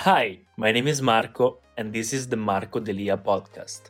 Hi, my name is Marco, and this is the Marco Delia podcast.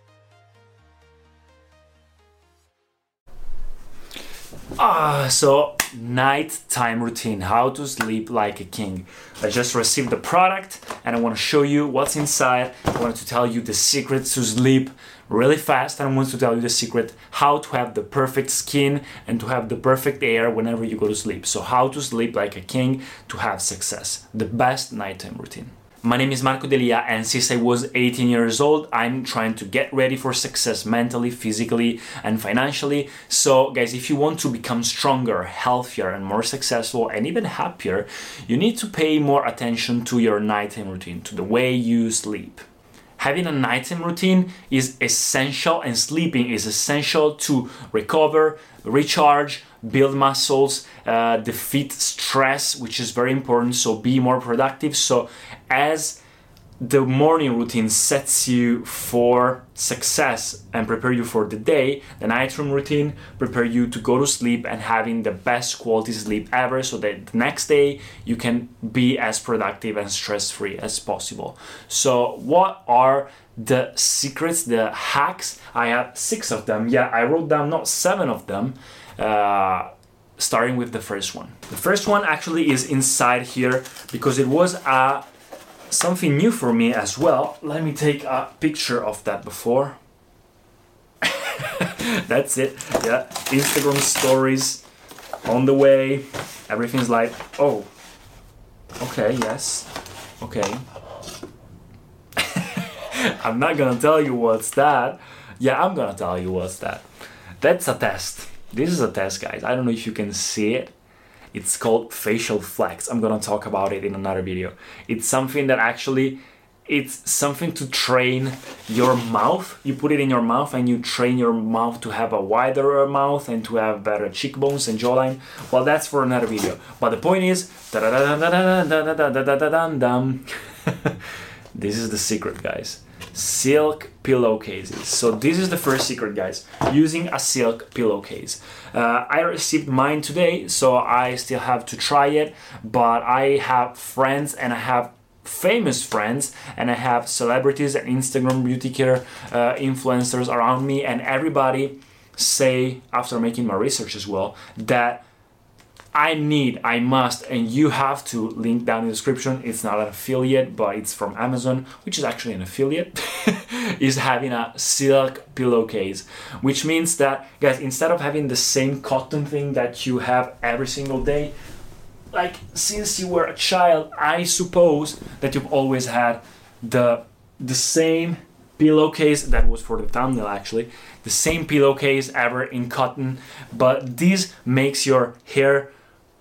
Ah, so nighttime routine, how to sleep like a king. I just received the product and I want to show you what's inside. I want to tell you the secrets to sleep really fast and I want to tell you the secret how to have the perfect skin and to have the perfect air whenever you go to sleep. So how to sleep like a king to have success. The best nighttime routine. My name is Marco Delia, and since I was 18 years old, I'm trying to get ready for success mentally, physically, and financially. So, guys, if you want to become stronger, healthier, and more successful, and even happier, you need to pay more attention to your nighttime routine, to the way you sleep. Having a nighttime routine is essential, and sleeping is essential to recover, recharge, build muscles, uh, defeat stress, which is very important. So be more productive. So as the morning routine sets you for success and prepare you for the day. The nighttime routine prepare you to go to sleep and having the best quality sleep ever so that the next day you can be as productive and stress free as possible. So what are the secrets the hacks? I have six of them. Yeah i wrote down not seven of them uh, starting with the first one. The first one actually is inside here because it was a something new for me as well. Let me take a picture of that before. That's it. Yeah, Instagram stories on the way. Everything's like, oh, okay, yes, okay. I'm not gonna tell you what's that. Yeah, I'm gonna tell you what's that. That's a test. This is a test, guys. I don't know if you can see it. It's called facial flex. I'm gonna talk about it in another video. It's something that actually it's something to train your mouth. You put it in your mouth and you train your mouth to have a wider mouth and to have better cheekbones and jawline. Well, that's for another video. But the point is, this is the secret, guys. Silk pillowcases. So this is the first secret, guys. Using a silk pillowcase. Uh, I received mine today, so I still have to try it. But I have friends and I have famous friends and I have celebrities and Instagram beauty care uh, influencers around me and everybody say after making my research as well that I need, I must, and you have to link down in the description. It's not an affiliate, but it's from Amazon, which is actually an affiliate, is having a silk pillowcase, which means that, guys, instead of having the same cotton thing that you have every single day, like since you were a child, I suppose that you've always had the the same pillowcase that was for the thumbnail actually the same pillowcase ever in cotton but this makes your hair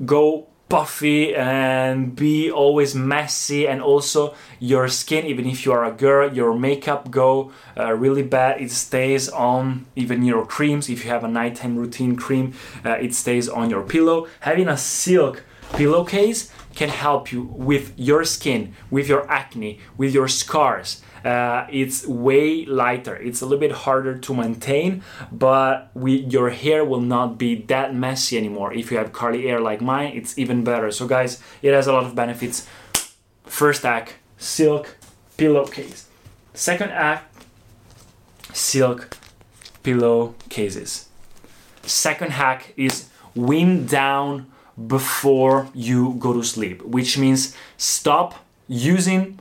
go puffy and be always messy and also your skin even if you are a girl your makeup go uh, really bad it stays on even your creams. If you have a nighttime routine cream uh, it stays on your pillow. Having a silk pillowcase can help you with your skin, with your acne, with your scars. Uh, it's way lighter. It's a little bit harder to maintain, but we, your hair will not be that messy anymore. If you have curly hair like mine, it's even better. So, guys, it has a lot of benefits. First hack silk pillowcase. Second hack silk pillowcases. Second hack is wind down before you go to sleep, which means stop using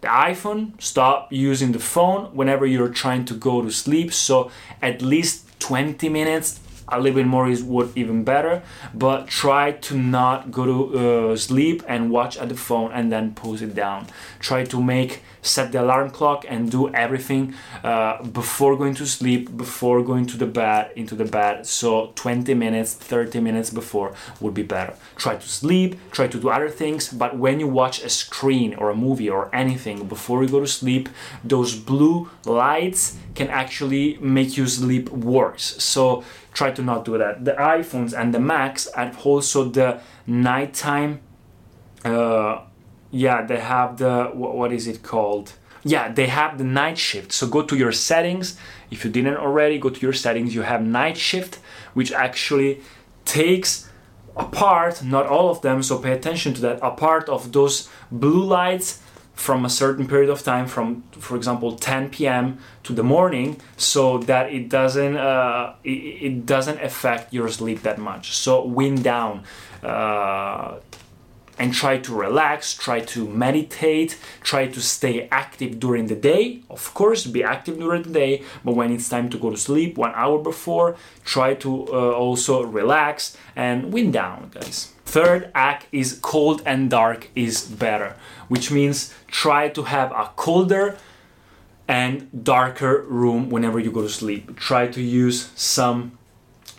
the iPhone, stop using the phone whenever you're trying to go to sleep. So at least 20 minutes a little bit more is what even better but try to not go to uh, sleep and watch at the phone and then put it down. Try to make set the alarm clock and do everything uh, before going to sleep before going to the bed into the bed. So 20 minutes 30 minutes before would be better. Try to sleep try to do other things but when you watch a screen or a movie or anything before you go to sleep those blue lights can actually make you sleep worse. So try to not do that. The iPhones and the Macs have also the nighttime. Uh, yeah, they have the what is it called? Yeah, they have the night shift. So go to your settings. If you didn't already, go to your settings. You have night shift, which actually takes a part, not all of them. So pay attention to that. A part of those blue lights from a certain period of time from for example 10 p.m to the morning so that it doesn't uh, it, it, doesn't affect your sleep that much. So wind down uh, and try to relax try to meditate try to stay active during the day. Of course be active during the day but when it's time to go to sleep one hour before try to uh, also relax and wind down guys Third act is cold and dark is better, which means try to have a colder and darker room whenever you go to sleep. Try to use some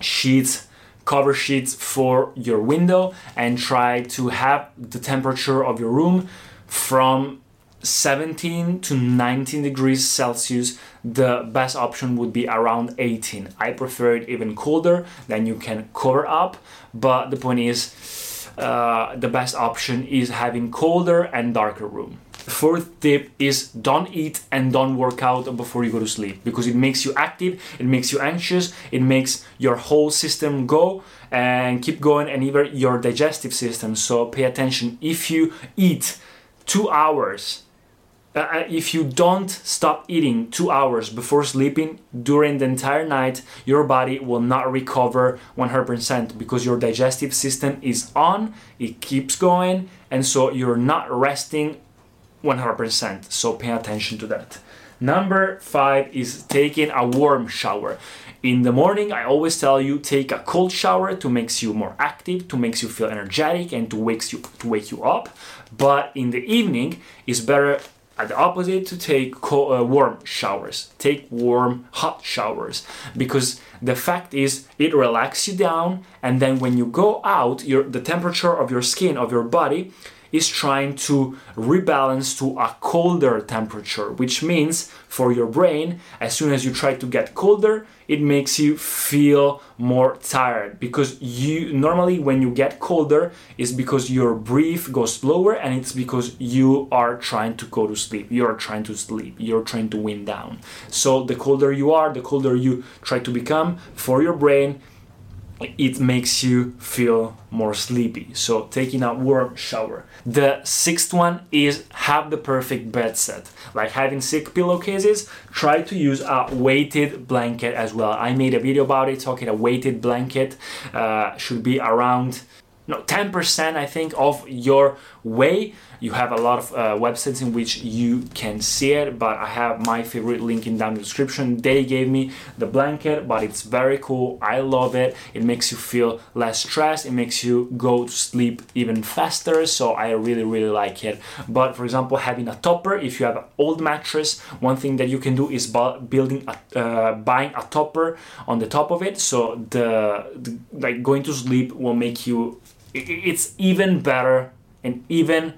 sheets, cover sheets for your window, and try to have the temperature of your room from 17 to 19 degrees Celsius. The best option would be around 18. I prefer it even colder, then you can cover up, but the point is, uh, the best option is having colder and darker room. Fourth tip is don't eat and don't work out before you go to sleep because it makes you active, it makes you anxious, it makes your whole system go and keep going, and even your digestive system. So pay attention. If you eat two hours uh, uh, if you don't stop eating two hours before sleeping during the entire night, your body will not recover 100% because your digestive system is on, it keeps going, and so you're not resting 100%. So pay attention to that. Number five is taking a warm shower. In the morning, I always tell you take a cold shower to makes you more active, to makes you feel energetic, and to wakes you to wake you up. But in the evening, it's better at the opposite to take cold, uh, warm showers. Take warm hot showers. Because the fact is it relaxes you down and then when you go out your the temperature of your skin of your body is trying to rebalance to a colder temperature, which means for your brain, as soon as you try to get colder, it makes you feel more tired. Because you normally when you get colder is because your breath goes slower and it's because you are trying to go to sleep. You're trying to sleep. You're trying to wind down. So the colder you are the colder you try to become for your brain it makes you feel more sleepy. So taking a warm shower. The sixth one is have the perfect bed set. Like having silk pillowcases, try to use a weighted blanket as well. I made a video about it talking a weighted blanket uh, should be around no 10% I think of your way. You have a lot of uh, websites in which you can see it but i have my favorite link in down the description. They gave me the blanket but it's very cool. I love it. It makes you feel less stressed. It makes you go to sleep even faster so i really really like it. But for example having a topper if you have an old mattress one thing that you can do is building a, uh, buying a topper on the top of it. So the, the like going to sleep will make you it's even better and even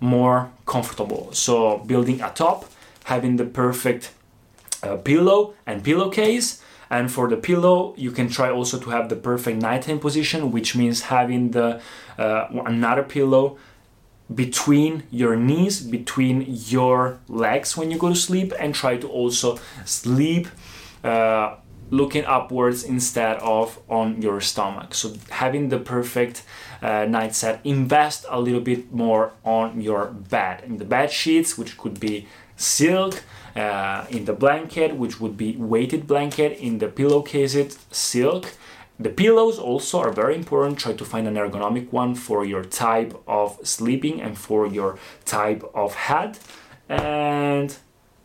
more comfortable. So building a top, having the perfect uh, pillow and pillowcase. And for the pillow, you can try also to have the perfect nighttime position, which means having the uh, another pillow between your knees, between your legs when you go to sleep, and try to also sleep uh, looking upwards instead of on your stomach. So, having the perfect uh, night set, invest a little bit more on your bed, in the bed sheets, which could be silk. Uh, in the blanket, which would be weighted blanket, in the pillowcases, silk, the pillows also are very important. Try to find an ergonomic one for your type of sleeping and for your type of head. And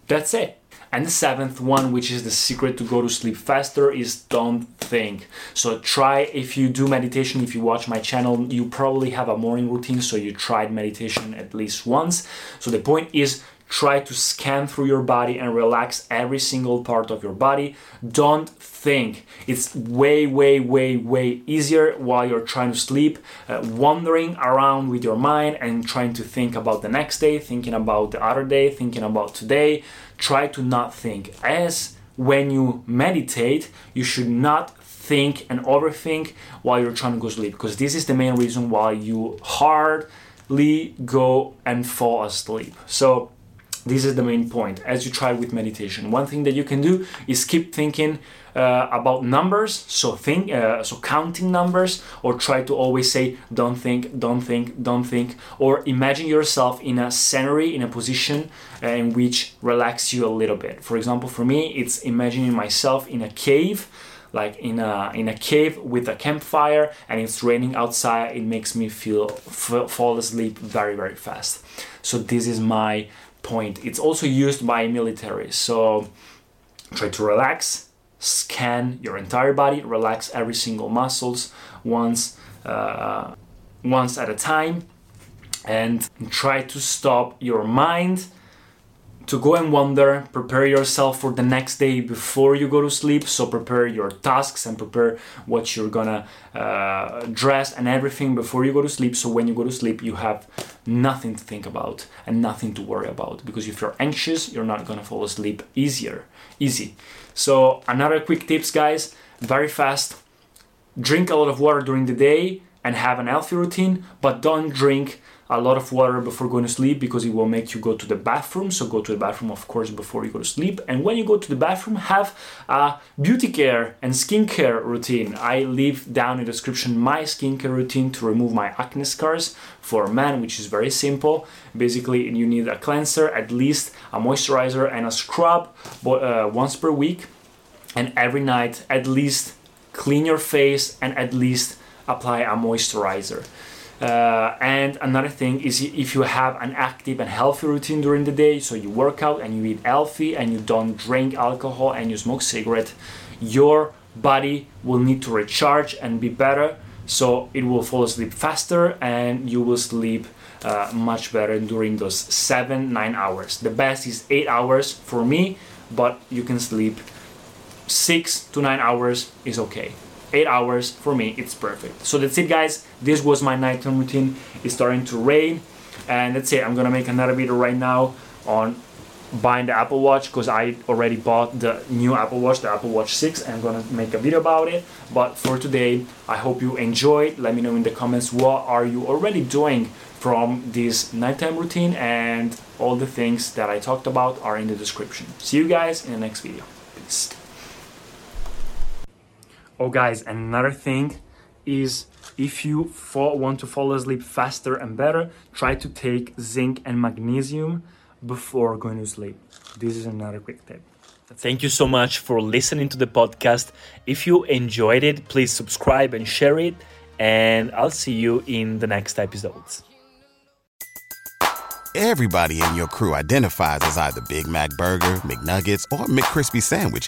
that's it. And the seventh one, which is the secret to go to sleep faster, is don't think. So try if you do meditation, if you watch my channel, you probably have a morning routine, so you tried meditation at least once. So the point is try to scan through your body and relax every single part of your body. Don't think. It's way, way, way, way easier while you're trying to sleep, uh, wandering around with your mind and trying to think about the next day, thinking about the other day, thinking about today. Try to not think. As when you meditate, you should not think and overthink while you're trying to go sleep because this is the main reason why you hardly go and fall asleep. So this is the main point as you try with meditation. One thing that you can do is keep thinking uh, about numbers so think uh, so counting numbers or try to always say don't think don't think don't think or imagine yourself in a scenery in a position uh, in which relax you a little bit. For example for me it's imagining myself in a cave like in a in a cave with a campfire and it's raining outside. It makes me feel f- fall asleep very very fast. So this is my point. It's also used by military. So try to relax, scan your entire body, relax every single muscles once uh, once at a time, and try to stop your mind to go and wander, prepare yourself for the next day before you go to sleep. So prepare your tasks and prepare what you're gonna uh, dress and everything before you go to sleep. So when you go to sleep, you have nothing to think about and nothing to worry about. Because if you're anxious, you're not gonna fall asleep easier, easy. So another quick tips, guys, very fast. Drink a lot of water during the day and have an healthy routine, but don't drink a lot of water before going to sleep because it will make you go to the bathroom. So go to the bathroom, of course, before you go to sleep. And when you go to the bathroom, have a beauty care and skincare routine. I leave down in the description my skincare routine to remove my acne scars for men, which is very simple. Basically, you need a cleanser, at least a moisturizer, and a scrub uh, once per week. And every night, at least clean your face and at least apply a moisturizer. Uh, and another thing is if you have an active and healthy routine during the day, so you work out and you eat healthy and you don't drink alcohol and you smoke cigarette, your body will need to recharge and be better. So it will fall asleep faster and you will sleep uh, much better during those seven, nine hours. The best is eight hours for me, but you can sleep six to nine hours is okay eight hours for me it's perfect. So that's it guys. This was my nighttime routine. It's starting to rain. And that's it. I'm gonna make another video right now on buying the apple watch because i already bought the new apple watch the apple watch 6 and i'm gonna make a video about it. But for today i hope you enjoyed. Let me know in the comments what are you already doing from this nighttime routine and all the things that i talked about are in the description. See you guys in the next video. Peace Oh, guys, another thing is if you fall, want to fall asleep faster and better, try to take zinc and magnesium before going to sleep. This is another quick tip. Thank you so much for listening to the podcast. If you enjoyed it, please subscribe and share it. And I'll see you in the next episodes. Everybody in your crew identifies as either Big Mac Burger, McNuggets, or McCrispy Sandwich